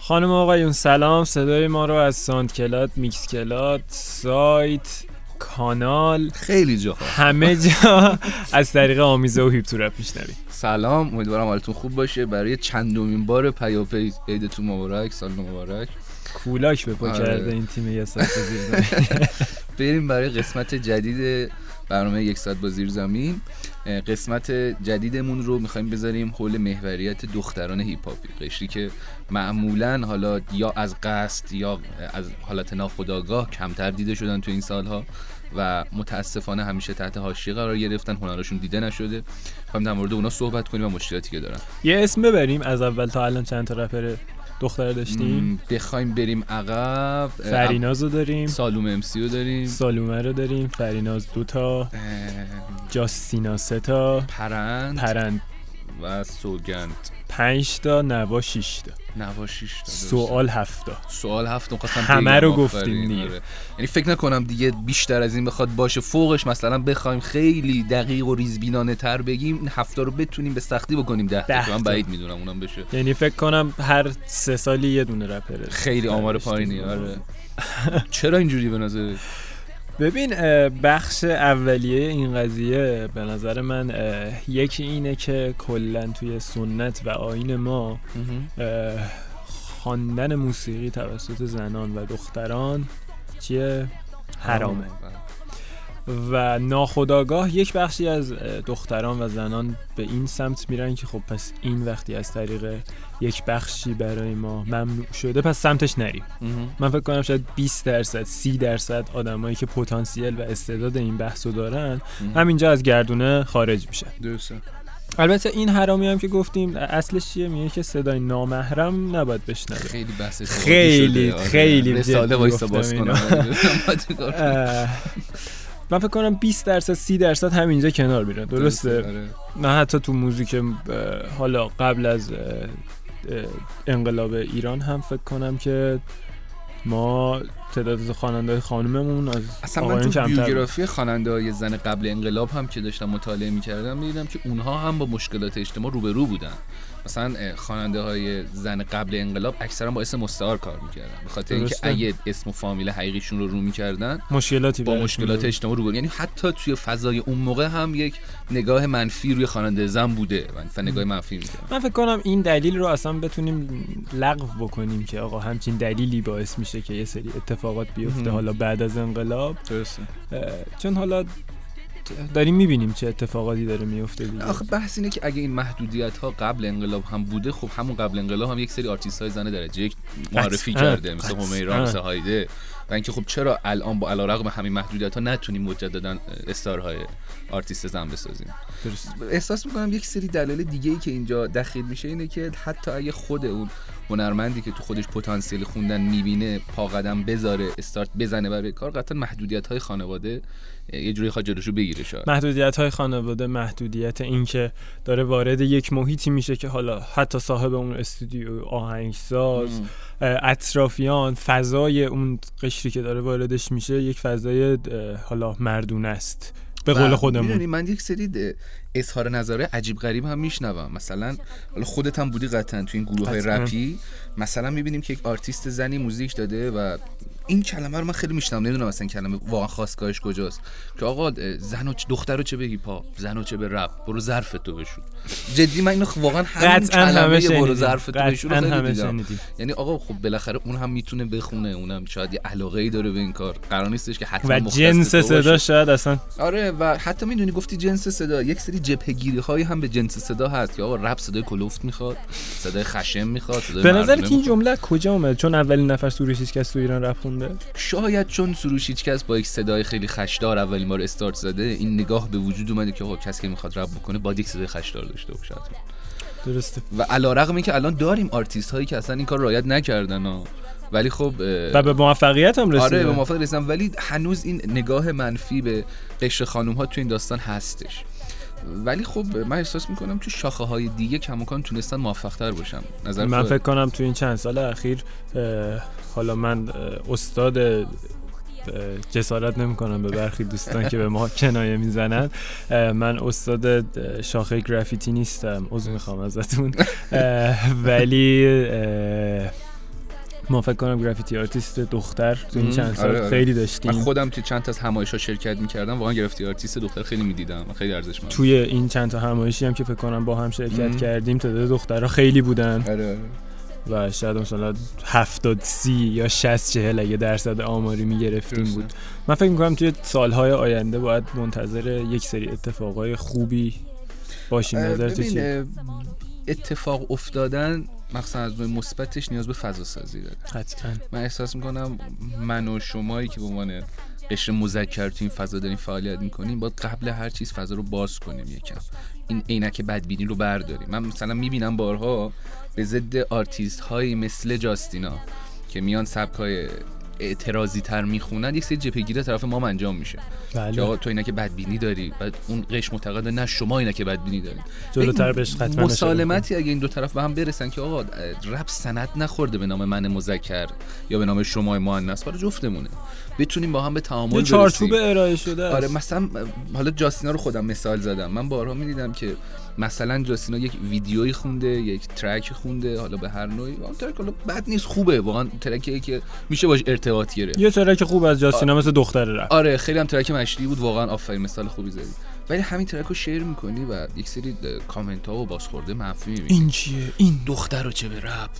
خانم آقایون سلام. صدای ما رو از ساند کلاد میکس کلاد سایت کانال خیلی جا. همه جا از طریق آمیزه و هیپتورپ میشنوید سلام. امیدوارم حالتون خوب باشه. برای چندمین بار پیاپی عیدتون مبارک سال مبارک. کولاک به پا آره. کرده این تیم یه ساعت زیر بریم برای قسمت جدید برنامه یک ساعت با زیر زمین. قسمت جدیدمون رو می‌خوایم بذاریم حول محوریت دختران هیپ هاپی قشری که معمولا حالا یا از قصد یا از حالت ناخودآگاه کمتر دیده شدن تو این سالها و متاسفانه همیشه تحت حاشیه قرار گرفتن هنرشون دیده نشده. می‌خوایم در مورد اونا صحبت کنیم و مشکلاتی که دارن. یه اسم ببریم از اول تا الان چند تا رپر دختر داشتیم. بخوایم بریم عقب فریناز رو داریم. سالوم امسی رو داریم. سالومه رو داریم فریناز دوتا جاستینا سه تا. پرند. پرند. و سوگند. پنج تا نوا شیش تا. نواشیش سوال هفت تا. سوال هفت خواستم همه رو گفتیم دیگه. آره. یعنی فکر نکنم دیگه بیشتر از این بخواد باشه. فوقش مثلا بخوایم خیلی دقیق و ریزبینانه تر بگیم این هفته رو بتونیم به سختی بکنیم. ده ده تا من تا. بعید می‌دونم اونم بشه. یعنی فکر کنم هر سه سالی یه دونه رپره. خیلی آمار. پایینی آره. چرا اینجوری به نظر ببین بخش اولیه این قضیه به نظر من یکی اینه که کلا توی سنت و آین ما خواندن موسیقی توسط زنان و دختران چیه؟ حرامه. و ناخداگاه یک بخشی از دختران و زنان به این سمت میرن که خب پس این وقتی از طریق یک بخشی برای ما ممنوع شده پس سمتش نریم. من فکر کنم شاید 20 درصد 30 درصد آدمایی که پتانسیل و استعداد این بحثو دارن همینجا از گردونه خارج میشن. درسته. البته این حرامی هم که گفتیم اصلش چیه؟ میگه که صدای نامحرم نباید بشنوه. خیلی بحث خیلی- آره. خیلی وایسا گفتم باز اه، من فکر کنم 20 درصد 30 درصد همینجا کنار میره. درسته؟ آره. نه حتی تو موزیک حالا قبل از انقلاب ایران هم فکر کنم که ما تعداد خواننده خانوممون از اصلا من تو. بیوگرافی خواننده های زن قبل انقلاب هم که داشتم مطالعه می‌کردم می‌دیدم که اونها هم با مشکلات اجتماع روبرو بودن مثلا خواننده های زن قبل انقلاب اکثرا با اسم مستعار کار می‌کردن به خاطر اینکه. اگه اسم و فامیل حقیقیشون رو رو می‌کردن مشکلاتی با مشکلات بود. اجتماع روبرو یعنی حتی توی فضای اون موقع هم یک نگاه منفی روی خواننده زن بوده و نگاه منفی می‌کردن من فکر کنم این دلیل رو اصلا بتونیم لغو بکنیم که آقا همچین دلیلی باعث میشه که یه سری اتفاقات بیفته. حالا بعد از انقلاب. درسته. چون حالا داریم می‌بینیم چه اتفاقاتی داره میفته دیگه. آخه بحث اینه که اگه این محدودیت ها قبل انقلاب هم بوده خب همون قبل انقلاب هم یک سری آرتیست های زن درجه یک معرفی کرده مثل. همیرا مثل هایده. و اینکه خب چرا الان با علیرغم همین محدودیت ها نتونیم مجددا star های artist زن بسازیم؟ درست. احساس می‌کنم یک سری دلایل دیگه ای که اینجا دخیل میشه اینه که حتی اگه خود اون هنرمندی که تو خودش پتانسیل خوندن می‌بینه پا قدم بذاره استارت بزنه برای کار قطعا محدودیت های خانواده یه جوری خواهد جلوشو بگیره شاید. محدودیت های خانواده محدودیت این که داره وارد یک محیطی میشه که حالا حتی صاحب اون استودیو آهنگساز اطرافیان فضای اون قشری که داره واردش میشه یک فضای حالا مردونه است. به قول خودمون. من یک سری اظهار نظره عجیب غریب هم میشنوم. مثلا حالا خودت هم بودی قطعا تو این گروه های. رپی. مثلا می‌بینیم که یک آرتیست زنی موزیک داده و این کلمه رو من خیلی میشنم نمی‌دونم اصلا کلمه واقعا خاستگاهش کجاست. که آقا زن و دختر رو چه به هیپ هاپ زن و چه به رپ برو ظرفتو بشور جدی من اینو واقعا همین کلمه برو ظرفتو بشور یعنی آقا خب بالاخره اون هم می‌تونه بخونه. اونم شاید یه علاقه ای داره به این کار. قرار نیستش که حتما و جنس. صدا شاید اصلا آره و حتی می‌دونی گفتی جنس صدا. یک سری جبهه‌گیری هایی هم به جنس صدا هست. که آقا رپ صدای کلفت می‌خواد صدای خشم می‌خواد صدای به نظر این. جمله کجا اومد چون اولین نفر سروش هیچ کس تو ایران رپ خونده. شاید چون سروش هیچکس با یک صدای خیلی خشدار اولین بار استارت زده این نگاه به وجود اومده که آقا کسی که می‌خواد رپ بکنه باید یک صدای خشدار داشته باشه. درسته. و علیرغم اینکه الان داریم آرتیست هایی که اصلا این کار رعایت نکردن ها. ولی خب و به موفقیت هم رسیده آره به موفقیت رسیدن ولی هنوز این نگاه منفی به قشر خانوم ها تو این داستان هستش. ولی خب من احساس می‌کنم تو شاخه های دیگه کماکان تونستن موفق تر باشن نظر من؟ فکر کنم تو این چند سال اخیر حالا من استاد جسارت نمی‌کنم به برخی دوستان که به ما کنایه می‌زنن. من استاد شاخه graffiti نیستم. عذر می‌خوام ازتون. ولی ما فکر کنم graffiti artist دختر تو این چند سال آره، آره. خیلی داشتیم. من خودم تو چند تا از همایش‌ها شرکت می‌کردم واقعا graffiti artist دختر خیلی می‌دیدم خیلی ارزشمند. توی این چند تا همایشی هم که فکر کنم با هم شرکت ام. کردیم تعداد دخترها خیلی بودن. آره آره. و شاید مثلا 70 سی یا 60 40 اگه درصد آماری می‌گرفتیم بود. من فکر می‌کنم توی سالهای آینده باید منتظر یک سری اتفاقای خوبی باشیم. نظر اتفاق افتادن مخصوصا از مثبتش نیاز به فضا سازی داره. حتما. من احساس می‌کنم من و شمایی که به عنوان قشر مذکر تو این فضا داریم فعالیت می‌کنیم باید قبل هر چیز فضا رو باز کنیم یکم. این عینک بدبینی رو برداریم. من مثلا می‌بینم بارها به ضد آرتیست هایی مثل جاستینا که میان سبک های اعتراضی تر می‌خونن یک سری جپگیری طرف ما انجام میشه. بله. که تو اینا که بدبینی داری و اون قش معتقد نه شما اینا که بدبینی دارید. جلوتر بهش ختم مسالمتی اگه این دو طرف به هم برسن که آقا رپ سند نخورده به نام من مذکر یا به نام شما مؤنث برای جفتمونه. بتونیم با هم به تعامل برسیم چارچوب ارائه شده آره مثلا حالا جاستینا رو خودم مثال زدم. من بارها می‌دیدم که مثلا جاستینا یک ویدیویی خونده یک ترک خونده حالا به هر نوعی. اون ترک حالا بد نیست خوبه. واقعا ترکی که میشه باش ارتباط گرفت. یه ترک خوب از جاستینا مثل دختر رفت. آره خیلی هم ترک مشتی بود. واقعا آفرین مثال خوبی زدی. ولی همین ترک رو شیر می‌کنی و یک سری کامنت ها و بازخورده منفی می‌بینی. این چیه؟ این دختر رو چه به رپ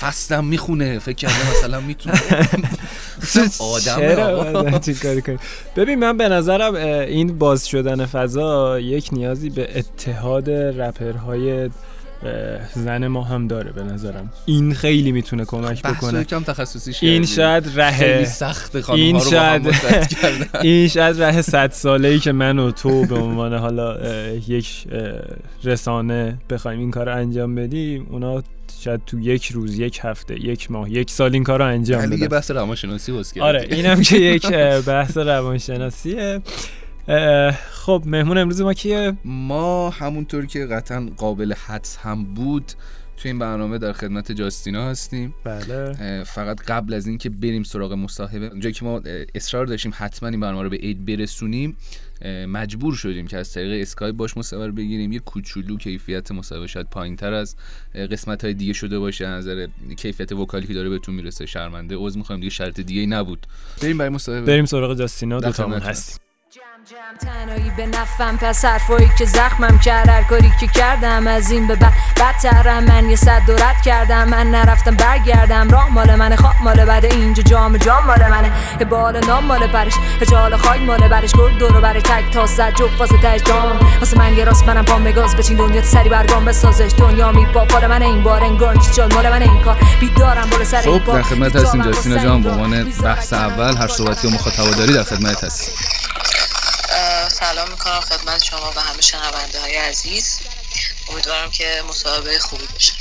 فستم می‌خونه فکر کرده مثلا می‌تونه آدم ببین من به نظرم این باز شدن فضا یک نیازی به اتحاد رپرهای زن ما هم داره به نظرم. این خیلی می‌تونه کمک بکنه. کم تخصصی این شاید ره سخت این شاید این شاید ره صد ساله ای که من و تو به عنوان حالا یک رسانه بخوایم این کار انجام بدیم اونا شاید تو یک روز یک هفته یک ماه یک سال این کار رو انجام بدن یه بحث روانشناسی آره اینم که یک بحث روانشناسیه. خب مهمون امروز ما کیه؟ ما همونطور که قطعا قابل حدس هم بود تو این برنامه در خدمت جاستینا هستیم. بله. فقط قبل از اینکه بریم سراغ مصاحبه اونجایی که ما اصرار داشتیم حتما این برنامه رو به عید برسونیم مجبور شدیم که از طریق اسکایپ باش مصاحبه بگیریم. یه کوچولو کیفیت مصاحبه شاید پایینتر از قسمت های دیگه شده باشه. از نظر کیفیت وکالی که داره بهتون می‌رسه شرمنده عذر می‌خوایم دیگه شرط دیگه نبود. بریم برای مصاحبه. بریم سراغ جاستینا دو تامون هستیم. جم تنهایی به نفم پس حرفایی که زخمم کرد. هر کاری که کردم از این به بعد بدترم. من یه صد دورت کردم. من نرفتم برگردم. راه مال منه خواب مال بعد اینجا جام جام مال منه. بال نام مال برش. جال خاک مال برش. گرد دورو بره تک تا صد جوب واسه تش جام. واسه من یه راست منم پا مگاز بچین دنیا سری برگام بسازش. دنیا می با پال من این بار انگار چال مال من این کار. بیدارم بول سر خب در خدمت هستیم جاستینا جان به عنوان بحث اول هر صحبتی و مخاطب داری در خدمت هستیم. سلام می‌کنم خدمت شما و همه شنونده های عزیز. امیدوارم که مصاحبه خوبی بشه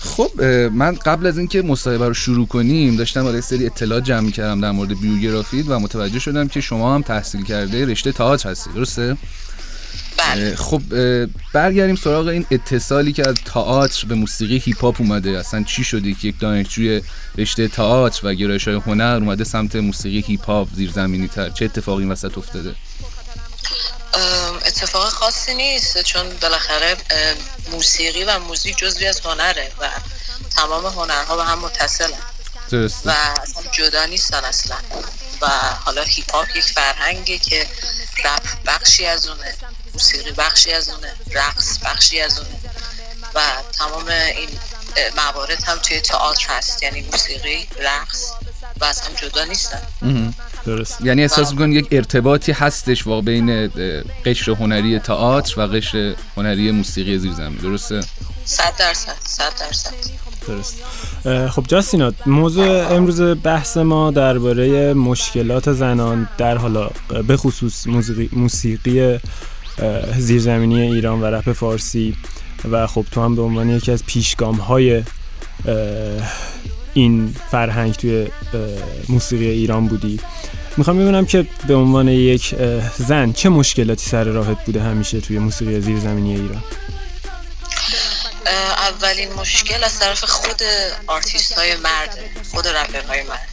خب من قبل از اینکه مصاحبه رو شروع کنیم داشتم یه سری اطلاعات جمع کردم در مورد بیوگرافیت و متوجه شدم که شما هم تحصیل کرده رشته تئاتر هستید درسته؟ بله. خب برگردیم سراغ این اتصالی که از تئاتر به موسیقی هیپ هاپ اومده. اصلا چی شده که یک دانشجوی رشته تئاتر و گرایش های هنر اومده سمت موسیقی هیپ هاپ زیرزمینی تر چه اتفاقی این وسط افتاده؟ اتفاق خاصی نیست چون بالاخره موسیقی و موزیک جزوی از هنره و تمام هنرها به هم متصلن. درست و اصلا جدا نیستن اصلا. و حالا هیپ هاپ یک فرهنگه که رپ بخشی از اونه موسیقی بخشی از اونه رقص بخشی از اونه. و تمام این موارد هم توی تئاتر هست. یعنی موسیقی رقص و از هم جدا نیستن. درست یعنی احساس میکن یک ارتباطی هستش واقع بین قشر هنری تئاتر و قشر هنری موسیقی زیر زمین. درسته؟ صد درصد صد درصد. درست. خب جاستینا موضوع امروز بحث ما درباره مشکلات زنان در حالا به خصوص موسیقی, موسیقی زیرزمینی ایران و رپ فارسی. و خب تو هم به عنوان یکی از پیشگام های این فرهنگ توی موسیقی ایران بودی. می‌خوام ببینم که به عنوان یک زن چه مشکلاتی سر راهت بوده همیشه توی موسیقی زیرزمینی ایران؟ اولین مشکل از طرف خود آرتیست های مرد خود رپر های مرد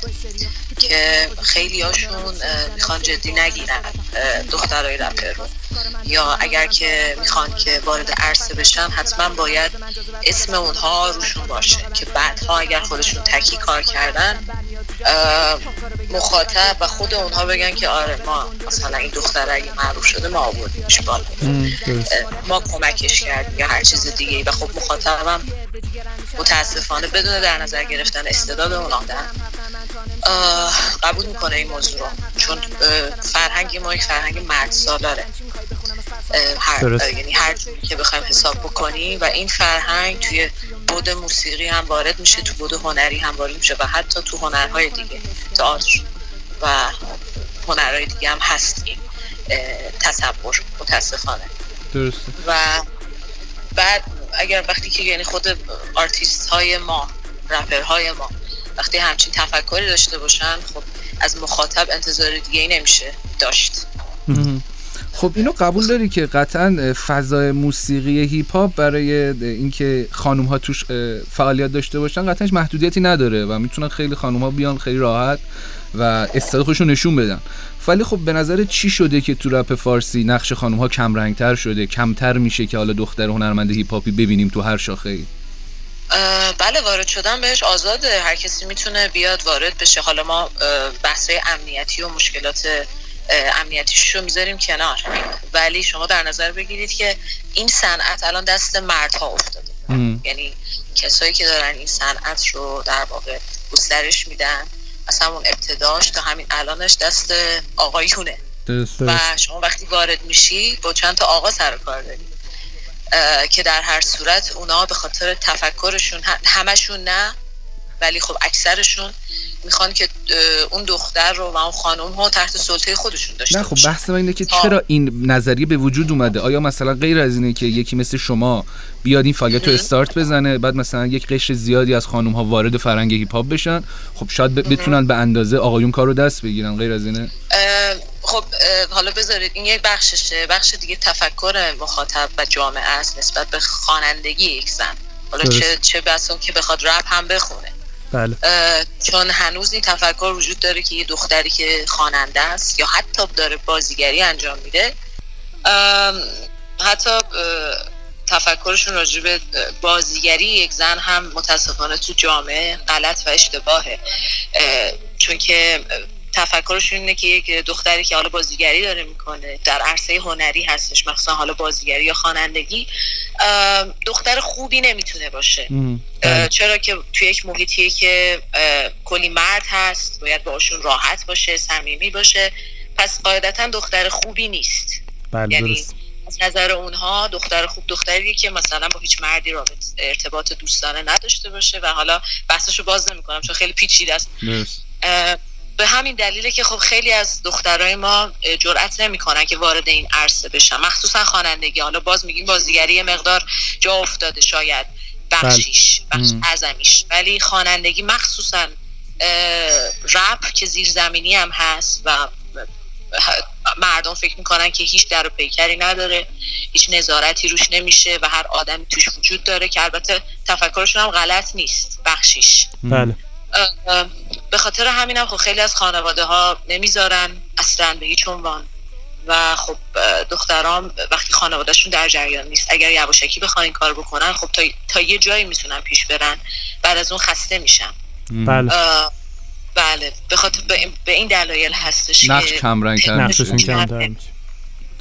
که خیلی هاشون می‌خوان جدی نگیرن دخترای رپر رو. یا اگر که می‌خوان که وارد عرصه بشن حتما باید اسم اونها روشون باشه که بعدها اگر خودشون تکی کار کردن مخاطب و خود اونها بگن که آره ما مثلا این دختر اگه معروف شده ما آوردیمش بالا ما کمکش کردیم یا هر چیز دیگه و خب مخاطبم متاسفانه بدون در نظر گرفتن استعداد اون آدم قبول می‌کنه این موضوع رو. چون فرهنگ ما یک فرهنگ مرد سالاره هر یعنی هر که بخوایم حساب بکنیم و این فرهنگ توی بود موسیقی هم وارد میشه تو بود هنری هم وارد میشه و حتی تو هنرهای دیگه تئاتر و هنرهای دیگه هم هست این تصور متاسفانه. درسته. و بعد اگر وقتی که یعنی خود آرتیست های ما رپر های ما وقتی همچین تفکری داشته باشن خب از مخاطب انتظار دیگه ای نمیشه داشت. خب اینو قبول داری که قطعا فضای موسیقی هیپ هاپ برای اینکه خانم ها توش فعالیت داشته باشن قطعا محدودیتی نداره و می‌تونن خیلی خانم ها بیان خیلی راحت و استعداد خودشون نشون بدن. ولی خب به نظر چی شده که تو رپ فارسی نقش خانم ها کم رنگتر شده کمتر میشه که حالا دختر هنرمند هیپ هاپی ببینیم تو هر شاخه ای بله وارد شدن بهش آزاده. هر کسی می‌تونه بیاد وارد بشه. حالا ما بحث امنیتی و مشکلات امنیتیش رو می‌ذاریم کنار. ولی شما در نظر بگیرید که این صنعت الان دست مردها افتاده. یعنی کسایی که دارن این صنعت رو در واقع گسترش میدن از همون ابتداش تا همین الانش دست آقایونه. و شما وقتی وارد میشی با چند تا آقا سر کار داری. که در هر صورت اونا به خاطر تفکرشون همشون نه ولی خب اکثرشون می‌خوان که اون دختر رو و اون خانم ها تحت سلطه خودشون داشته نه خب بحث اینه که چرا این نظریه به وجود اومده؟ آیا مثلا غیر از اینه که یکی مثل شما بیاد این فعالیت رو استارت بزنه بعد مثلا یک قشر زیادی از خانم ها وارد فرنگ هیپ هاپ بشن؟ خب شاید بتونن به اندازه آقایون کار رو دست بگیرن غیر از اینه؟ خب حالا بذارید این یک بخششه. بخش دیگه تفکر مخاطب و جامعه است نسبت به خوانندگی یک زن. حالا چه چه بسون که بخواد رپ هم بخونه. بله. چون هنوز این تفکر وجود داره که یه دختری که خواننده است یا حتی داره بازیگری انجام میده حتی تفکرشون راجع به بازیگری یک زن هم متاسفانه تو جامعه غلط و اشتباهه چون که تفکرشون اینه که یک دختری که حالا بازیگری داره می‌کنه در عرصه هنری هستش مثلا حالا بازیگری یا خوانندگی دختر خوبی نمی‌تونه باشه. بله. چرا که توی یک محیطیه که کلی مرد هست باید باشون راحت باشه صمیمی باشه. پس قاعدتا دختر خوبی نیست. بله یعنی از نظر اونها دختر خوب دختری که مثلا با هیچ مردی رابط ارتباط دوستانه نداشته باشه و حالا بحثشو باز نمی‌کنم چون خیلی پیچیده است. به همین دلیله که خب خیلی از دخترای ما جرئت نمی‌کنن که وارد این عرصه بشن. مخصوصا خوانندگی. حالا باز میگیم بازیگری مقدار جا افتاده شاید. بخشیش بله. بخش اعظمیش. ولی خوانندگی مخصوصا رپ که زیرزمینی هم هست و مردم فکر می‌کنن که هیچ در و پیکری نداره هیچ نظارتی روش نمیشه و هر آدمی توش وجود داره که البته تفکرشون هم غلط نیست. بخشیش. بله. به خاطر همینم خب خیلی از خانواده ها نمی‌ذارن اصلا به هیچ عنوان. و خب دخترام وقتی خانوادهشون در جریان نیست. اگر یواشکی بخوان این کار بکنن خب تا, تا یه جایی می‌تونن پیش برن. بعد از اون خسته میشن. بله. بله. به خاطر به این دلایل هستش نقش کم رنگ کم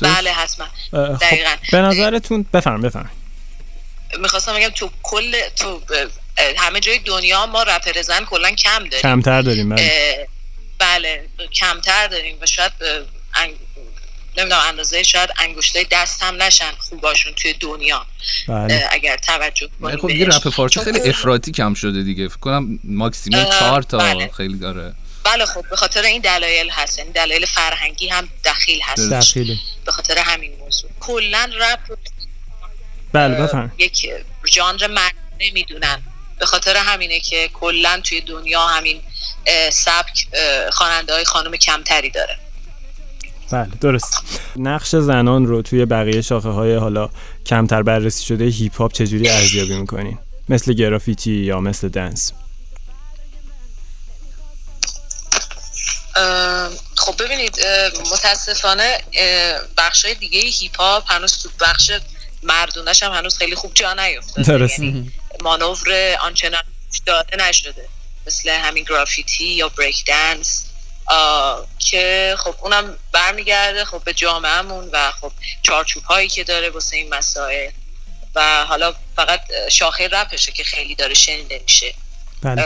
بله. حتما. خب دقیقا. به نظرتون بفرم بفرم می‌خواستم بگم تو کل تو همه جای دنیا ما رپر زن کلا کم داریم. کمتر داریم بله, بله کمتر داریم و شاید انگ... نمی‌دونم اندازه شاید انگشتای دست هم نشن خوباشون توی دنیا. بله. اگر توجه کنیم خب دیگه رپ فارسی خیلی افراطی کم شده دیگه. فکر کنم ماکسیموم چهار تا بله. خیلی داره. بله خب به خاطر این دلایل هست. این دلایل فرهنگی هم دخیل هست. به خاطر همین موضوع. کلا رپ بله بفهم یک ژانر مرد نمی‌دونن به خاطر همینه که کلا توی دنیا همین سبک خواننده های خانم کمتری داره. بله درست. نقش زنان رو توی بقیه شاخه های حالا کمتر بررسی شده هیپ هاپ چجوری ارزیابی می‌کنین؟ مثل گرافیتی یا مثل dance؟ خب ببینید متاسفانه بخش دیگه هیپ هاپ هنوز تو بخش مردونش هم هنوز خیلی خوب جا نیفتاده. یعنی مانور آنچنان داده نشده. مثل همین گرافیتی یا break dance که خب اونم برمیگرده خب به جامعهمون و خب چارچوب هایی که داره واسه این مسائل. و حالا فقط شاخه رپشه که خیلی داره شنیده میشه. بله.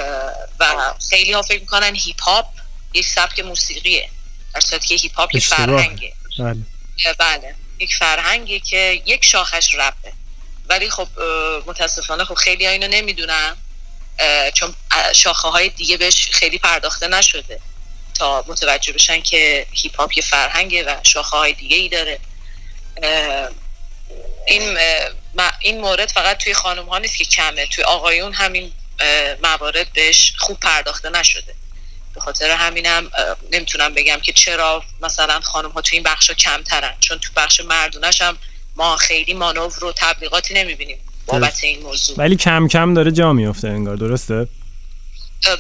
و خیلی ها فکر می‌کنن هیپ هاپ یک سبک موسیقیه. در صورتی که هیپ هاپ یک فرهنگه. بله. بله. یک فرهنگه که یک شاخش رپه. ولی خب متاسفانه خب خیلی ها اینو نمی‌دونن. چون شاخه های دیگه بهش خیلی پرداخته نشده تا متوجه بشن که هیپ هاپ یه فرهنگه و شاخه های دیگه ای داره این این مورد فقط توی خانم ها نیست که کمه. توی آقایون همین موارد بهش خوب پرداخته نشده. به خاطر همینم نمی‌تونم بگم که چرا مثلا خانم ها توی این بخش کمترن. چون تو بخش مردونش هم ما خیلی مانور و تبلیغاتی نمی‌بینیم بابت این موضوع. ولی کم کم داره جا میفته انگار درسته؟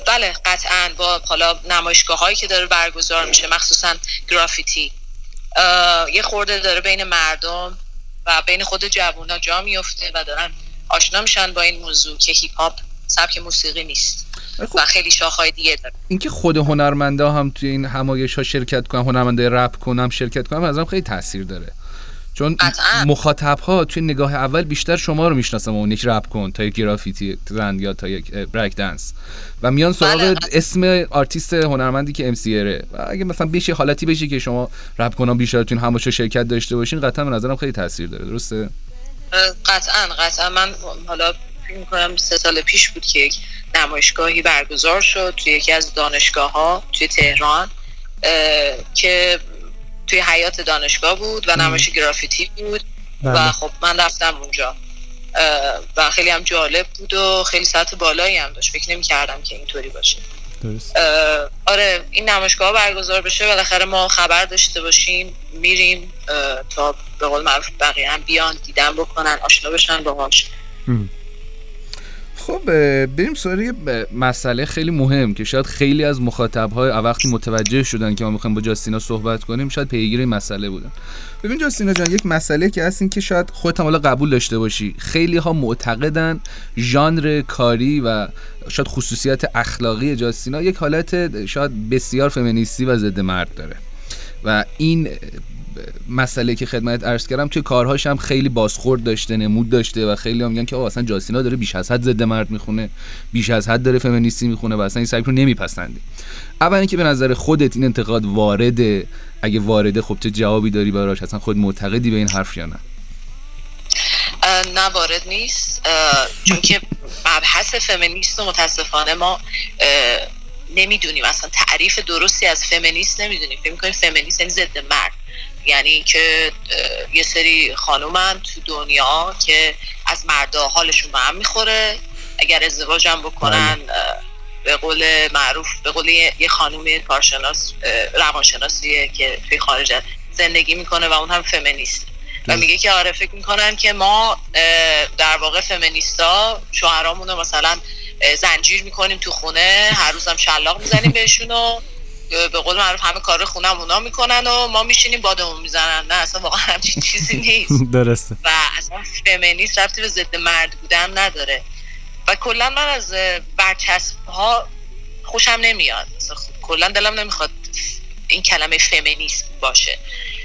بله قطعا با حالا نمایشگاه هایی که داره برگزار میشه مخصوصا گرافیتی. یه خورده داره بین مردم و بین خود جوونا جا میفته و دارن آشنا میشن با این موضوع که هیپ هاپ سبک موسیقی نیست خب. و خیلی شاخه‌های دیگه داره. اینکه خود هنرمنده هم توی این همایش ها شرکت کنن هنرمند رپ کن هم شرکت کنن از خیلی تاثیر داره. چون مخاطب ها توی نگاه اول بیشتر شما رو می‌شناسن اون یک رپ کن تا یک گرافیتی زن یا تا یک break dance و میان سراغ بله. اسم آرتیست هنرمندی که ام و اگه مثلا بشه حالتی بشه که شما رپ کنان بیشتر تو همایش شرکت داشته باشین قطعا به نظرم خیلی تاثیر داره. درسته؟ قطعا قطعا. من حالا فکر می‌کنم سه سال پیش بود که یک نمایشگاهی برگزار شد توی یکی از دانشگاه ها توی تهران که توی حیات دانشگاه بود و نمایش گرافیتی بود و بله. خب من رفتم اونجا. و خیلی هم جالب بود و خیلی سطح بالایی هم داشت. فکر نمی کردم که اینطوری باشه. درست. آره این نمایشگاه برگزار بشه بالاخره ما خبر داشته باشیم میریم تا به قول معروف بقیه هم بیان دیدن بکنن آشنا بشن باهاش. خب بریم سراغ مسئله خیلی مهم که شاید خیلی از مخاطب های وقتی متوجه شدن که ما می‌خوایم با جاستینا صحبت کنیم شاید پیگیر این مسئله بودن. ببین جاستینا جان یک مسئله که هست این که شاید خودت هم قبول داشته باشی. خیلی ها معتقدن ژانر کاری و شاید خصوصیت اخلاقی جاستینا یک حالت شاید بسیار فمینیستی و ضد مرد داره. و این مسئله که خدمت عرض کردم توی کارهاش هم خیلی بازخورد داشته نمود داشته و خیلی هم میگن که آقا اصلا جاسینا داره بیش از حد ضد مرد می‌خونه بیش از حد داره فمینیستی می‌خونه و اصلا این سبک رو نمیپسندی اول اینکه به نظر خودت این انتقاد وارده اگه وارده خب چه جوابی داری براش؟ اصلا خود معتقدی به این حرف یا نه؟ نه وارد نیست. چون که مبحث فمینیست متاسفانه ما نمی‌دونیم. اصلا تعریف درستی از فمینیست نمی‌دونیم. فکر می‌کنیم فمینیست یعنی ضد مرد. یعنی که یه سری خانومن تو دنیا که از مردا حالشون به هم می‌خوره اگر ازدواج هم بکنن بله. به قول معروف به قول یه خانوم کارشناس روانشناسیه که توی خارج زندگی می‌کنه و اون هم فمینیست و بله. میگه که آره فکر می‌کنن که ما در واقع فمینیستا شوهرامون رو مثلا زنجیر می‌کنیم تو خونه هر روزم شلاق می‌زنیم بهشون و به قول معروف همه کار خونم اونا می‌کنن و ما میشینیم بادمون می‌زنن. نه اصلا واقعا همچین چیزی نیست. درسته. و اصلا فمینیست رفتی به ضد مرد بودن نداره. و کلا من از برچسب ها خوشم نمیاد. کلا دلم نمی‌خواد این کلمه فمینیسم باشه.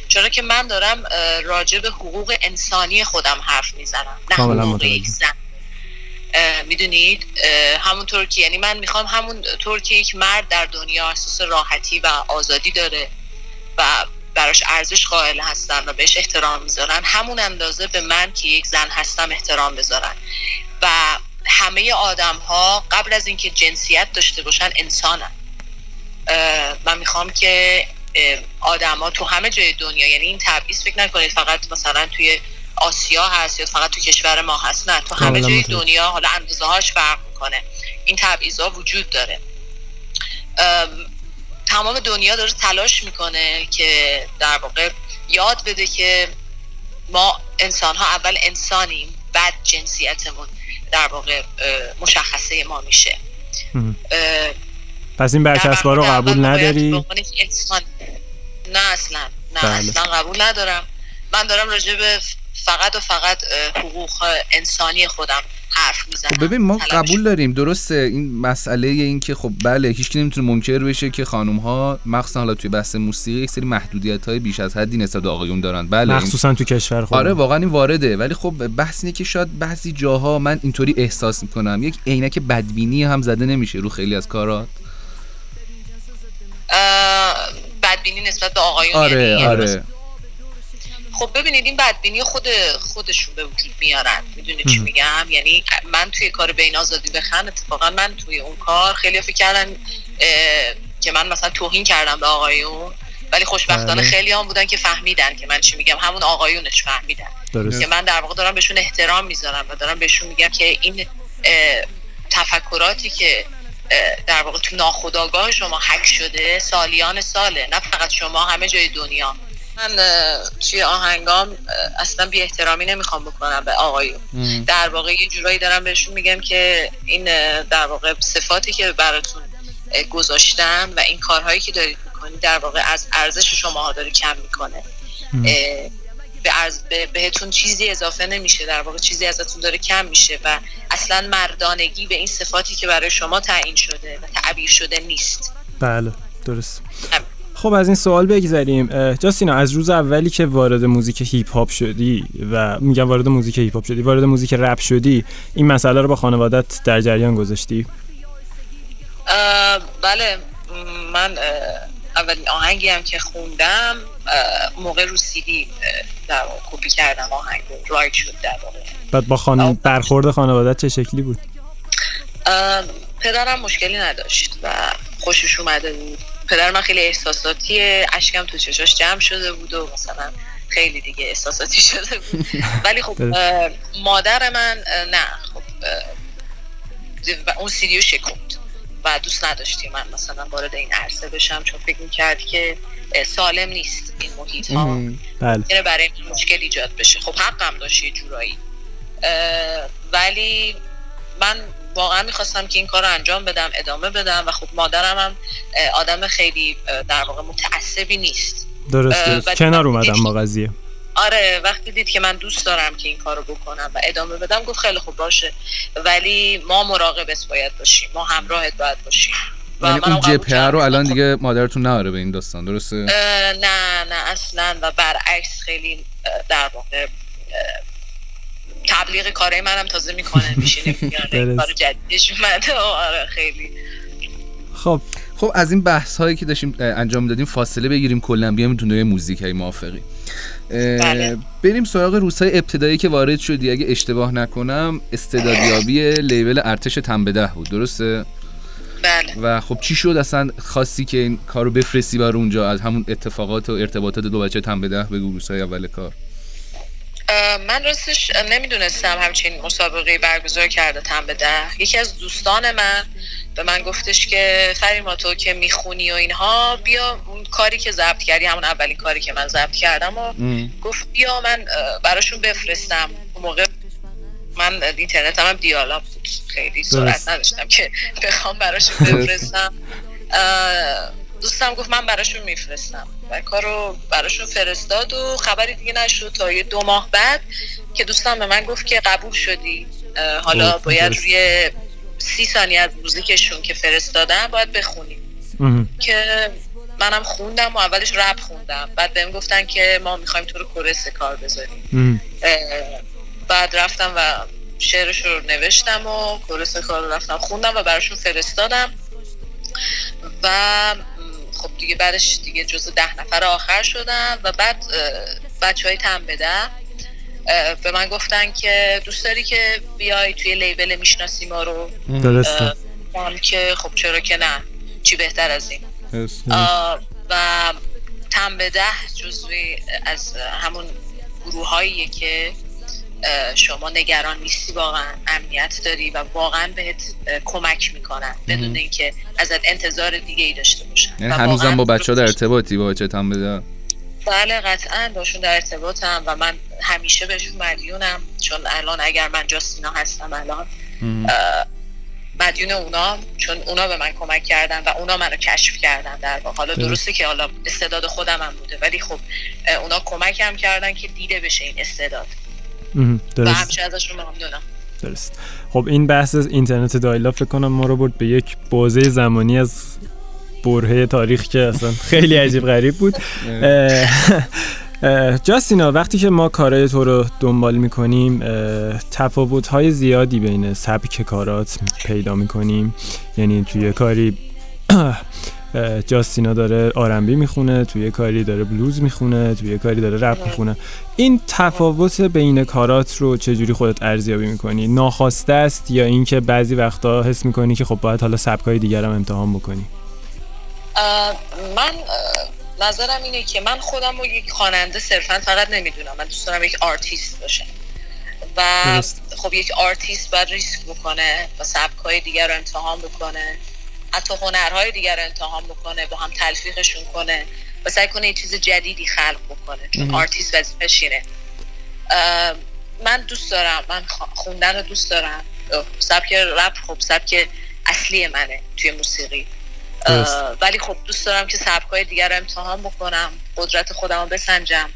چرا که من دارم راجع به حقوق انسانی خودم حرف می‌زنم. نه حقوق یک زن. می‌دونید؟ همونطور که یعنی من می‌خوام همون طور که یک مرد در دنیا احساس راحتی و آزادی داره و براش ارزش قائل هستن و بهش احترام می‌ذارن. همون اندازه به من که یک زن هستم احترام بذارن. و همه آدم ها قبل از اینکه جنسیت داشته باشن انسانن. من می‌خوام که آدما تو همه جای دنیا یعنی این تبعیض فکر نکنید فقط مثلا توی آسیا هست یا فقط تو کشور ما هست نه تو همه جای دنیا حالا اندازه هاش فرق می‌کنه. این تبعیض ها وجود داره. تمام دنیا داره تلاش می‌کنه که در واقع یاد بده که ما انسان ها اول انسانیم بعد جنسیتمون در واقع مشخصه ما میشه. پس این برچسبا رو قبول نداری؟ نه اصلا نه بله. اصلا قبول ندارم. من دارم راجع به فقط و فقط حقوق انسانی خودم حرف می‌زنم. خب ببین ما قبول داریم درسته. این مسئله این که خب بله هیچ نمی‌تونه منکر بشه که خانم ها مخصوصا حالا توی بحث موسیقی یک سری محدودیت های بیش از حدی نسبت آقایون دارن. بله مخصوصا تو کشور خود آره واقعا این وارده. ولی خب بحث اینه که شاید بعضی جاها من اینطوری احساس می‌کنم یک عینک بدبینی هم زده نمیشه رو خیلی از کارات. بدبینی نسبت به آقایون آره یعنی آره. خب ببینید این بدبینی خود خودشون به وجود میارن. می‌دونید چی میگم؟ یعنی من توی کار بین آزادی بخن اتفاقا من توی اون کار خیلی فکر کردن که من مثلا توهین کردم به آقایون ولی خوشبختانه بله. خیلی هم بودن که فهمیدن که من چی میگم. همون آقایونش فهمیدن. که من در واقع دارم بهشون احترام می‌ذارم و دارم بهشون میگم که این تفکراتی که در واقع تو ناخداگاه شما حک شده سالیان ساله. نه فقط شما همه جای دنیا. من توی آهنگام اصلا بی احترامی نمی‌خوام بکنم به آقایون. در واقع یه جورایی دارم بهشون میگم که این در واقع صفاتی که براتون گذاشتم و این کارهایی که دارید می‌کنید در واقع از ارزش شماها داره کم می‌کنه. به عرض بهتون چیزی اضافه نمیشه در واقع چیزی ازتون داره کم میشه و اصلا مردانگی به این صفاتی که برای شما تعیین شده و تعبیر شده نیست. بله درست. خب از این سوال بگذریم. جاستینا از روز اولی که وارد موزیک هیپ هاپ شدی و میگم وارد موزیک هیپ هاپ شدی وارد موزیک رپ شدی این مسئله رو با خانوادت در جریان گذاشتی؟ بله. من اولین آهنگی هم که خوندم موقع رو سیدی در کپی کردم آهنگ رایت شد در واقع. بعد با خان... برخورد خانوادت چه شکلی بود؟ پدرم مشکلی نداشت و خوشش اومده بود. پدر من خیلی احساساتی اشکم تو چشاش جمع شده بود و مثلا خیلی دیگه احساساتی شده بود. ولی خب مادر من نه خب اون سیدیو شکوند و دوست نداشتی من مثلا وارد این عرصه بشم چون فکر می‌کرد که سالم نیست این محیط ها بله. برای مشکل ایجاد بشه. خب حقم داشت یه جورایی. ولی من واقعا می‌خواستم که این کار رو انجام بدم ادامه بدم و خب مادرم هم آدم خیلی در واقع متعصبی نیست. درسته کنار اومدم با قضیه آره وقتی دید که من دوست دارم که این کار رو بکنم و ادامه بدم گفت خیلی خوب باشه. ولی ما مراقبت باید باشیم ما همراهت باید باشیم. یعنی اون جبهه رو الان دیگه مادرتون نهاره به این داستان درسته؟ نه نه اصلا. و برعکس خیلی در واقع تبلیغ کارهای منم تازه می‌کنه. میشینه کار جدیدش اومده. آره خیلی. خب. خب از این بحث هایی که داشتیم انجام دادیم فاصله بگیریم کلا بیایم دنیای موزیک های موافقی. بله. بریم سراغ روزهای ابتدایی که وارد شدی. اگه اشتباه نکنم استعدادیابی لیبل ارتش تنبده بود. درسته؟ بله. و خب چی شد؟ اصلا خاصی که این کارو بفرستی بر اونجا؟ از همون اتفاقات و ارتباطات دو بچه تنبده؟ بگو روزهای اول کار. من راستش نمی‌دونستم همچین مسابقه برگزار کرده تن به ده. یکی از دوستان من به من گفتش که فریما تو که می‌خونی و اینها بیا اون کاری که ضبط کردی همون اولین کاری که من ضبط کردم و گفت بیا من براشون بفرستم. اون موقع من اینترنت هم دیالا بود. خیلی سرعت نداشتم که بخوام براشون بفرستم. دوستم گفت من براشون میفرستم. و کارو براشون فرستاد و خبری دیگه نشد تا یه دو ماه بعد که دوستم به من گفت که قبول شدی. حالا باید روی سی ثانیه از موزیکشون که فرستادم باید بخونیم که منم خوندم و اولش رپ خوندم. بعد بهم گفتن که ما می‌خوایم تو رو کورس کار بذاریم. بعد رفتم و شعرش رو نوشتم و کورس کار رو رفتم. خوندم و براشون فرستادم. و خب دیگه بعدش دیگه جز ده نفر آخر شدم و بعد بچه های تن بده به من گفتن که دوست داری که بیای توی لیبل می‌شناسی ما رو درسته. که خب چرا که نه. چی بهتر از این؟ و تن به ده جزوی از همون گروه که شما نگران نیستی واقعا امنیت داری و واقعا بهت کمک می‌کنن بدون اینکه ازت انتظار دیگه ای داشته باشن. یعنی هنوزم با بچه ها در ارتباطی با بچه هم بده بله قطعا باشون در ارتباطم و من همیشه بهشون مدیونم چون الان اگر من جاستینا هستم الان مدیون اونا چون اونا به من کمک کردن و اونا منو کشف کردن در واقع. حالا درسته که حالا استعداد خودم هم بوده ولی خب اونا کمکم کردن که دیده بشه این استعداد. و ازشون ممنونم. درست. خب این بحث اینترنت دایلا فکر کنم ما رو برد به یک بازه زمانی از برهه تاریخ که اصلا خیلی عجیب غریب بود. جاستینا وقتی که ما کارهای تو رو دنبال می‌کنیم تفاوت های زیادی بین سبک کارات پیدا می‌کنیم. یعنی توی کاری جاستینا داره R&B می‌خونه توی کاری داره بلوز می‌خونه توی کاری داره رپ می‌خونه. این تفاوت بین کارات رو چجوری خودت ارزیابی می‌کنی؟ ناخواسته است یا اینکه بعضی وقتا حس می‌کنی که خب باید حالا سبکای دیگر هم امتحان بکنی؟ من نظرم اینه که من خودم رو یک خواننده صرفا فقط نمی‌دونم. من دوست دارم یک آرتیست باشم و خب یک آرتیست باید ریسک بکنه و سبک های دیگر رو امتحان بکنه. حتی هنرهای دیگر رو امتحان بکنه با هم تلفیقشون کنه و سعی کنه یه چیز جدیدی خلق بکنه چون آرتیست وظیفش اینه من دوست دارم من خوندن رو دوست دارم. سبک رپ خب سبک اصلی منه توی موسیقی. ولی خب دوست دارم که سبکای دیگر رو امتحان بکنم قدرت خودم رو بسنجم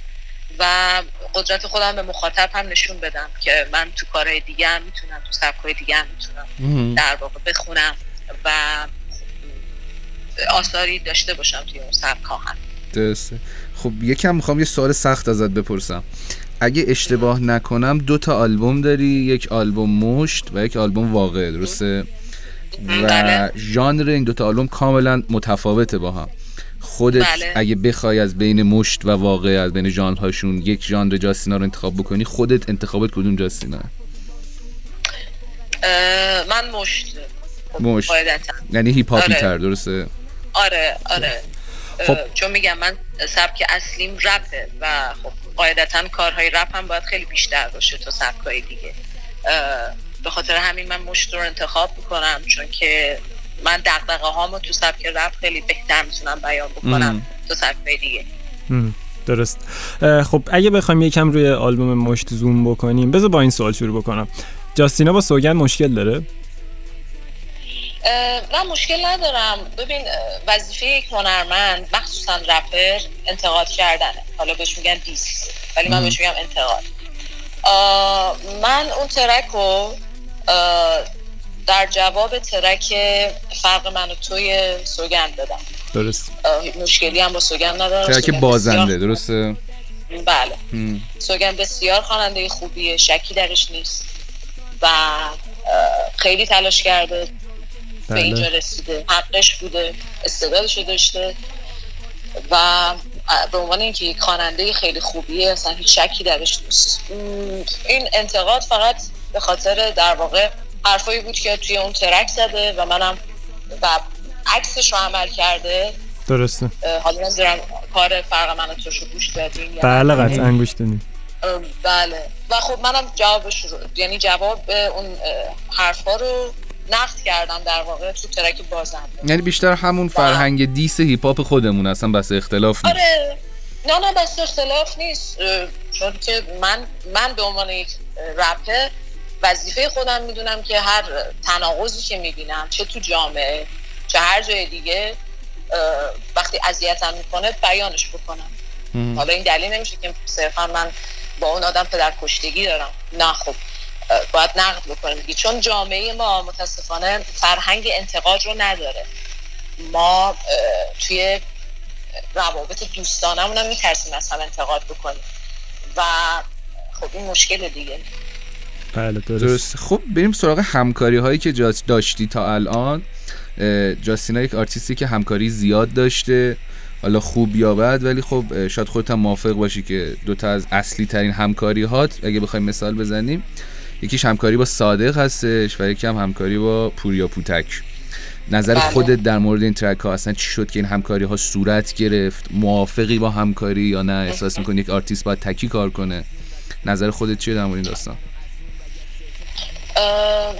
و قدرت خودم به مخاطب هم نشون بدم که من تو کارهای دیگه هم می‌تونم تو سبکای دیگه هم می‌تونم در واقع بخونم و آثاری داشته باشم توی اون سبک هم درسته. خب یکم می‌خوام یه سوال سخت ازت بپرسم. اگه اشتباه نکنم دو تا آلبوم داری یک آلبوم مشت و یک آلبوم واقع درسته؟ و بله. ژانر این دوتا آلبوم کاملا متفاوته با هم. خودت بله. اگه بخوای از بین مشت و واقع از بین ژانرهاشون یک ژانر جاستینا رو انتخاب بکنی خودت انتخابت کدوم جاستینا من مشت. مشت. یعنی هیپ هاپی آره. تر درسته؟ آره آره. خب. چون میگم من سبک اصلیم رپه و خب قاعدتا کارهای رپ هم باید خیلی بیشتر باشه تا سبکای دیگه. به خاطر همین من مشت رو انتخاب می‌کنم چون که من دقدقه هامو تو سبک رپ خیلی بهتر می‌تونم بیان بکنم تو سبک دیگه. درست. خب اگه بخوایم یکم روی آلبوم مشت زوم بکنیم بذار با این سوال شروع بکنم. جاستینا با سوگند مشکل داره؟ نه مشکل ندارم. ببین وظیفه یک هنرمند مخصوصا رپر انتقاد کردنه. حالا بهش میگن دیس ولی من بهش میگم انتقاد. من اون ترک رو در جواب ترک فرق من و توی سوگند بدم درست. مشکلی هم با سوگند ندارم. ترک بازنده درسته؟ بله. سوگند بسیار خواننده خوبیه شکی درش نیست و خیلی تلاش کرده. به بله. اینجا رسیده. حقش بوده استعدادشو داشته. و به عنوان اینکه یک خواننده خیلی خوبیه اصلا هیچ شکی درش نیست. این انتقاد فقط به خاطر در واقع حرفایی بود که توی اون ترک زده و منم و عکسش رو عمل کرده. درسته. حالا نمی‌دونم کار فرق من تو رو گوش دادین بله قطعا گوش دادین. بله. و خب منم جوابش رو یعنی جواب اون حرفا رو نقد کردم در واقع تو ترک بازم. یعنی بیشتر همون فرهنگ دیس هیپ هاپ خودمون اصلا بس اختلاف نیست. آره. نه نه بس اختلاف نیست. چون که من من به عنوان یک رپر وظیفه خودم می‌دونم که هر تناقضی که می‌بینم چه تو جامعه چه هر جای دیگه وقتی اذیتم می‌کنه بیانش بکنم. حالا این دلیل نمیشه که صرفا من با اون آدم پدر کشتگی دارم. نه خب. باید نقد بکنیم. چون جامعه ما متاسفانه فرهنگ انتقاد رو نداره. ما توی روابط دوستانمون هم میترسیم از هم انتقاد بکنیم. و خب این مشکل دیگه. بله درست. خب بریم سراغ همکاری هایی که داشتی تا الان. جاستینا یک آرتیستی که همکاری زیاد داشته. حالا خوب یا بد ولی خب شاید خودت هم موافق باشی که دوتا از اصلی ترین همکاری هات اگه بخوایم مثال بزنیم یکیش همکاری با صادق هستش و یکی هم همکاری با پوریا پوتک. نظر بله. خودت در مورد این track ها اصلا چی شد که این همکاری ها صورت گرفت؟ موافقی با همکاری یا نه؟ احساس می‌کنی یک آرتیست باید تکی کار کنه؟ نظر خودت چیه در مورد این داستان؟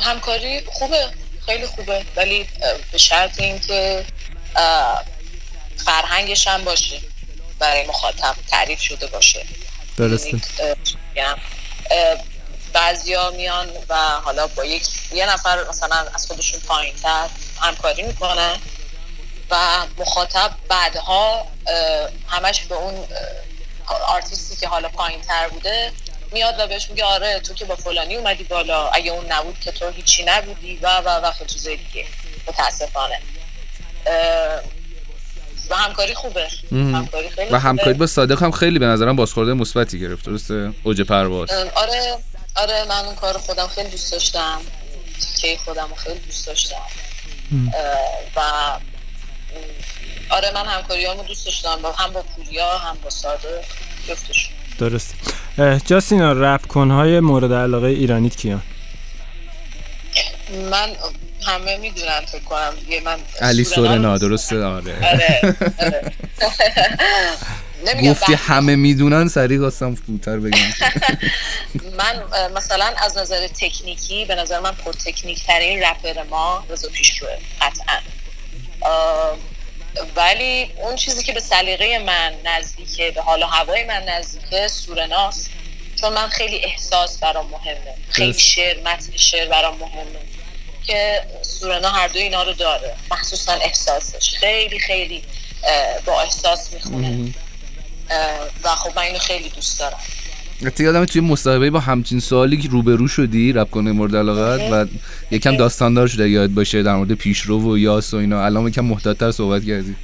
همکاری خوبه خیلی خوبه ولی به شرط اینکه فرهنگش هم باشه برای مخاطب تعریف شده باشه. درسته. یعنی، بعضیا میان و حالا با یک یه نفر مثلا از خودشون پایین تر همکاری می‌کنن و مخاطب بعدها همش به اون آرتیستی که حالا پایین تر بوده میاد و بهش میگه آره تو که با فلانی اومدی بالا اگه اون نبود که تو هیچی نبودی و و و چیزای دیگه. متاسفانه. و همکاری خوبه. همکاری خیلی و همکاری با صادق هم خیلی به نظرم بازخورده مثبتی گرفت درسته؟ اوج پرواز. آره. آره من اون کار خودم خیلی دوست داشتم. که خودم خیلی دوست داشتم. و آره من همکاریامو دوست داشتم. هم با پوریا هم با صادق جفتشون. درست جاسینا رپ کنهای مورد علاقه ایرانیت کیان؟ من همه می‌دونم فکر کنم. یه من علی سورنا درسته؟ آره, آره. گفتی همه می‌دونن سریع خواستم فوتر بگم. من مثلا از نظر تکنیکی به نظر من پر تکنیک ترین رپر ما رضا پیشروه قطعا. ولی اون چیزی که به سلیقه من نزدیکه به حال هوای من نزدیکه سورناست. چون من خیلی احساس برام مهمه. خیلی شعر متن شعر برام مهمه. که سورنا هر دو اینا رو داره. مخصوصا احساسش. خیلی خیلی با احساس می‌خونه. و خب من اینو خیلی دوست دارم. یادم توی مصاحبه با همچین سوالی که روبرو شدی رب کنه مورد علاقت و یکم داستاندار شده یاد باشه در مورد پیشرو و یاس و اینا. الان یکم محتاط‌تر صحبت کردی.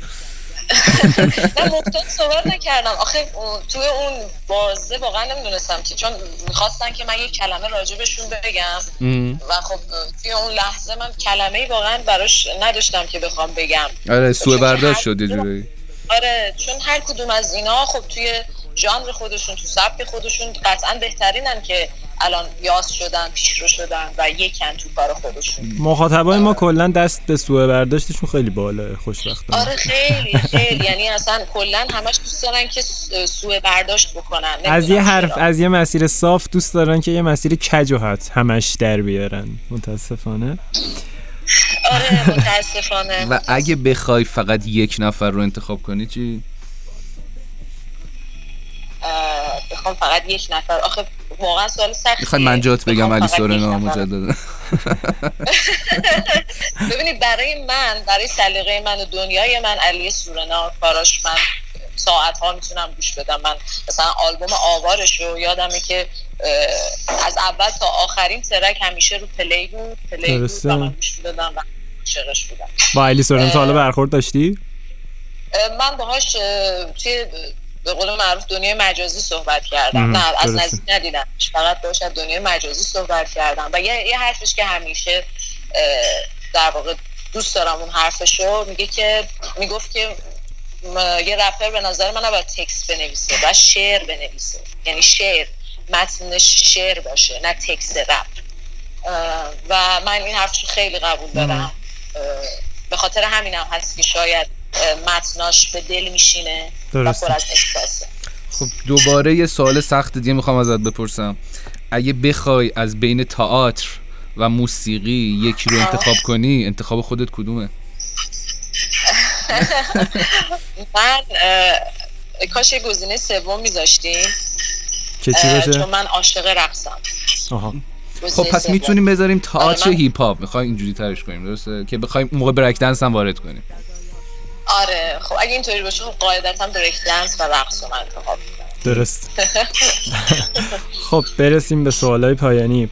نه محتاط صحبت نکردم. آخه توی اون بازه واقعا نمی‌دونستم که چون می‌خواستن که من یک کلمه راجبشون بگم. و خب توی اون لحظه من کلمه واقعا براش نداشتم که بخوام بگم. آره سوء برداشت شده جوری. آره چون هر کدوم از اینا خب توی ژانر خودشون تو سبک خودشون قطعا بهترینن که الان یاس شدن پیشرو شدن و یکن تو کار خودشون. مخاطبای ما کلا دست به سوء برداشتشون خیلی بالا خوشبختانه. آره خیلی خیلی. یعنی اصلا کلا همش دوست دارن که سوء برداشت بکنن. از یه حرف از یه مسیر صاف دوست دارن که یه مسیر کج و همش در بیارن. متاسفانه. آره متاسفانه. و اگه بخوای فقط یک نفر رو انتخاب کنی چی؟ بخوام فقط یک نفر. آخه واقعا سوال سختیه. می‌خوای من جات بگم علی سورنا مجددا ببینید برای من برای سلیقه من و دنیای من علی سورنا کاراش من. ساعت ها می‌تونم گوش بدم. من مثلا آلبوم آوارش رو یادمه که از اول تا آخرین track همیشه رو play بود. play بود و من گوش بدم و عاشقش بودم. با علی سورنا تا حالا برخورد داشتی؟ من باهاش توی به قول معروف دنیای مجازی صحبت کردم. نه از نزدیک ندیدم فقط باش از دنیای مجازی صحبت کردم. و یه, یه حرفش که همیشه در واقع دوست دارم اون حرفشو میگه که می‌گفت که یه رپر به نظر من نباید تکست بنویسه و شعر بنویسه. یعنی شعر متنش شعر باشه نه تکست رپ. و من این حرفشو خیلی قبول دارم. به خاطر همینم هست که شاید متناش به دل میشینه و پر از احساسه. خب دوباره یه سوال سخت دیگه می‌خوام ازت بپرسم. اگه بخوای از بین تئاتر و موسیقی یکی رو انتخاب کنی انتخاب خودت کدومه؟ من کاش یه گزینه سوم میذاشتیم که چی باشه؟ چون من عاشق رقصم. خب پس می‌تونیم بذاریم تئاتر من... هیپ هاپ می‌خوایم اینجوری ترش کنیم درسته؟ که بخوایم موقع بریک دنس هم وارد کنیم. آره خب اگه اینطوری باشه خب قاعدتا بریک دنس و رقص رو انتخاب درست. خب برسیم به سوالای پایانی.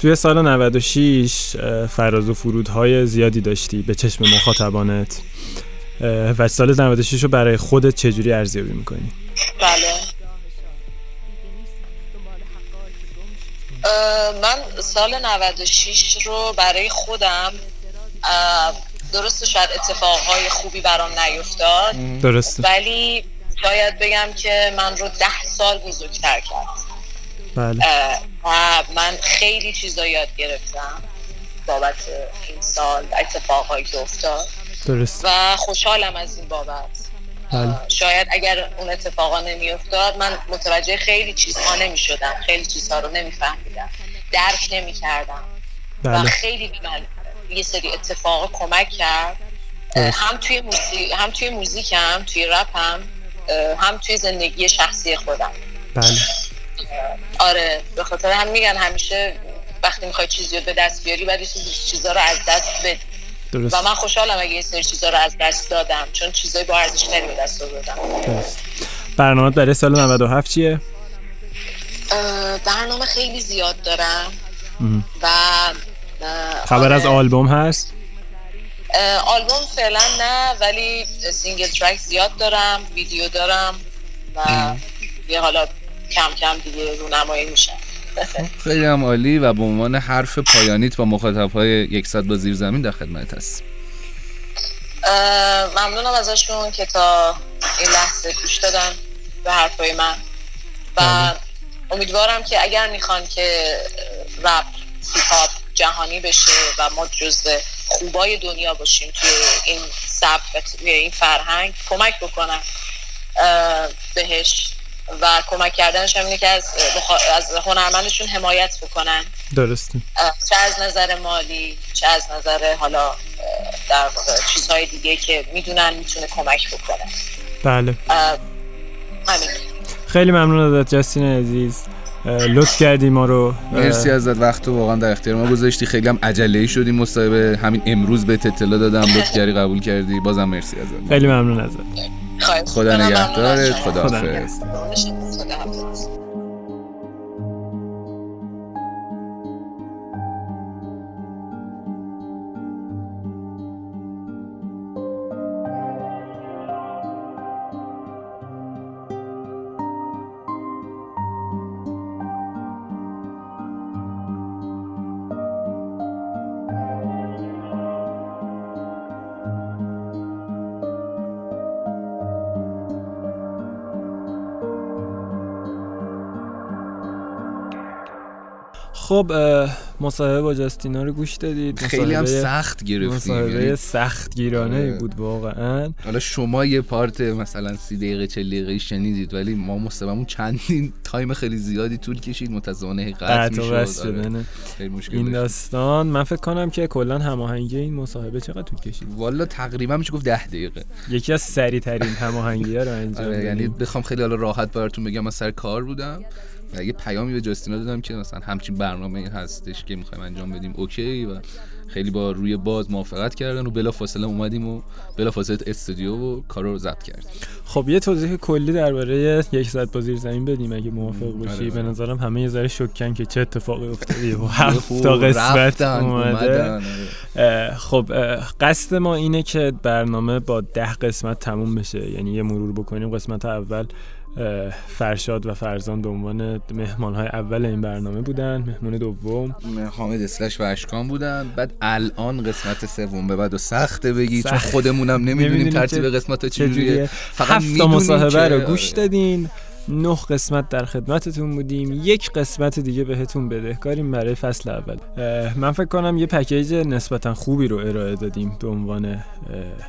توی سال 96 فراز و فرودهای زیادی داشتی به چشم مخاطبانت. و سال 96 رو برای خودت چجوری ارزیابی می‌کنی؟ بله. من سال 96 رو برای خودم درست شاید اتفاقهای خوبی برام نیفتاد. درسته. ولی باید بگم که من رو ده سال بزرگتر کرد. بله. و من خیلی چیزا یاد گرفتم بابت این سال اتفاقهایی که افتاد. درست. و خوشحالم از این بابت. بله. شاید اگر اون اتفاقا نمی افتاد من متوجه خیلی چیزها نمی شدم خیلی چیزها رو نمی فهمیدم درک نمی کردم بله. و خیلی من یه سری اتفاق کمک کرد. هم توی موزیک هم توی موزیکم توی رپم هم توی زندگی شخصی خودم. بله. آره به خاطر هم میگن همیشه وقتی می‌خوای چیزی رو به دست بیاری بعد چیزا رو از دست بدی درست. و من خوشحالم اگه یه سری چیزا رو از دست دادم چون چیزای با ارزش تری به دست آوردم برنامه برای سال 97 چیه؟ برنامه خیلی زیاد دارم و خبر از آره. آلبوم هست؟ آلبوم فعلا نه ولی single track زیاد دارم ویدیو دارم و یه حالا کم کم دیگه رونمایی میشن خیلی هم عالی و به عنوان حرف پایانیت با مخاطب های یک ساعت با زیر زمین در خدمت هست. ممنونم ازشون که تا این لحظه گوش دادن به حرفای من. و بله. امیدوارم که اگر می‌خوان که رپ سیپاپ جهانی بشه و ما جزء خوبای دنیا باشیم توی این سبک و توی این فرهنگ کمک بکنن. بهش و کمک کردنش هم اینه که از, از هنرمندشون حمایت بکنن. درسته. چه از نظر مالی چه از نظر حالا در چیزهای دیگه که می‌دونن می‌تونه کمک بکنه. بله. همین. خیلی ممنون ازت جستین عزیز. لطف کردی ما رو. مرسی ازت وقت واقعا در اختیار ما گذاشتی. خیلی هم عجله ای شدیم مصاحبه. همین امروز به اطلاع دادم. لطف کردی قبول کردی. بازم مرسی ازت. خیلی ممنون ازت. خدا نگهدارت خدا حافظ. خب مصاحبه با جاستینا رو گوش دادید. خیلی هم سخت گرفتیم مصاحبه یعنی سخت گیرانه ای آره. بود واقعا. حالا شما یه پارت مثلا سی دقیقه چه دقیقه شنیدید ولی ما مصاحبهمون چندین تایم خیلی زیادی طول کشید متاسفانه قطع می‌شد. آره. این داستان من فکر کنم که کلا هماهنگی این مصاحبه چقدر طول کشید؟ والا تقریبا میشه گفت 10 دقیقه. یکی از سریع ترین هماهنگی رو انجام آره یعنی بخوام خیلی حالا راحت براتون بگم من سر کار بودم. یه پیامی به جاستینا دادم که مثلا همچین برنامه هستش که می‌خوایم انجام بدیم اوکی و خیلی با روی باز موافقت کردن و بلا فاصله اومدیم و بلا فاصله استودیو و کار رو ضبط کردیم. خب یه توضیح کلی درباره یک ساعت با زیر زمین بدیم اگه موافق آره، باشی. به نظرم همه یه ذره شکن که چه اتفاقی افتاده و هفت تا قسمت اومده. آره. خب قصد ما اینه که برنامه با ده قسمت تموم بشه. یعنی یه مرور بکنیم. قسمت اول فرشاد و فرزان به عنوان مهمان های اول این برنامه بودن مهمان دوم. حامد اسلش و اشکان بودن. بعد الان قسمت سوم به بعد و سخته بگی چون خودمونم نمی‌دونیم ترتیب قسمت چجوریه. فقط هفت مصاحبه رو گوش دادین. نه قسمت در خدمتتون بودیم. یک قسمت دیگه بهتون بدهکاریم برای فصل اول. من فکر کنم یه پکیج نسبتا خوبی رو ارائه دادیم به عنوان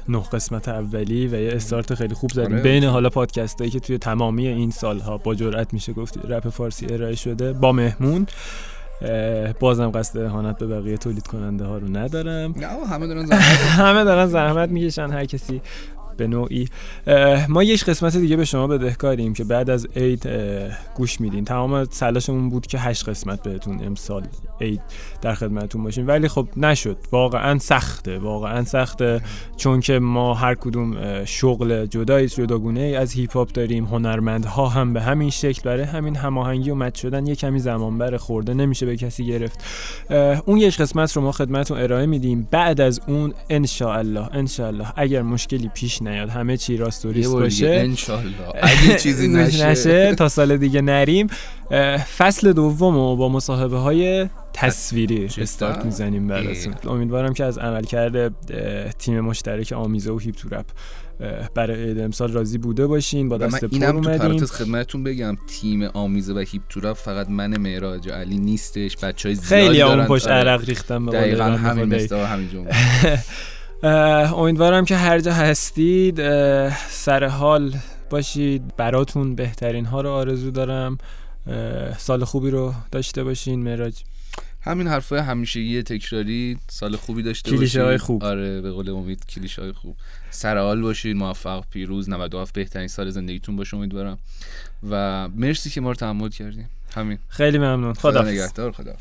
نه قسمت اولی و یه استارت خیلی خوب زدیم. آره. بین حالا پادکست هایی که توی تمامی این سالها با جرأت میشه گفت رپ فارسی ارائه شده با مهمون بازم قصد اهانت به بقیه تولید کننده ها رو ندارم. همه دارن زحمت. همه دارن زحمت می‌کشن هر کسی به نوعی. ما یک قسمت دیگه به شما بدهکاریم که بعد از عید گوش میدین. تمام سلاشمون بود که هشت قسمت بهتون امسال عید در خدمتتون باشیم. ولی خب نشد. واقعا سخته. واقعا سخته. چون که ما هر کدوم شغل جدایی جداگونه از هیپ هاپ داریم. هنرمندها هم به همین شکل برای همین هماهنگی و مچ شدن یه کمی زمان بره خورده. نمیشه به کسی گرفت. اون یک قسمت رو ما خدمتتون ارائه میدیم. بعد از اون ان الله اگر مشکلی پیش نیاد. همه چی راستوریست باشه. انشالله. اگه چیزی نشه. تا سال دیگه نریم. فصل دوم و با مصاحبه های تصویری استارت می‌زنیم براتون. امیدوارم که از عملکرد تیم مشترک آمیزه و هیپ تو برای عید امسال راضی بوده باشین. با دست پر اومدیم. تو خدمتتون بگم تیم آمیزه و هیپ تو فقط من معراج علی نیستش. بچهای زیادی خیلی اون پشت. عرق ریختم دقیقاً همین مثل همین جمله. امیدوارم که هر جا هستید سر حال باشید. براتون بهترین ها رو آرزو دارم. سال خوبی رو داشته باشین مراج همین حرفای همیشگی تکراری. سال خوبی داشته کلیشه های خوب. آره به قول امید کلیشه های خوب. سر حال باشید موفق پیروز. 97 بهترین سال زندگیتون باشه امیدوارم. و مرسی که ما رو تحمل کردیم همین. خیلی ممنون. خدا خدا نگهدار خدا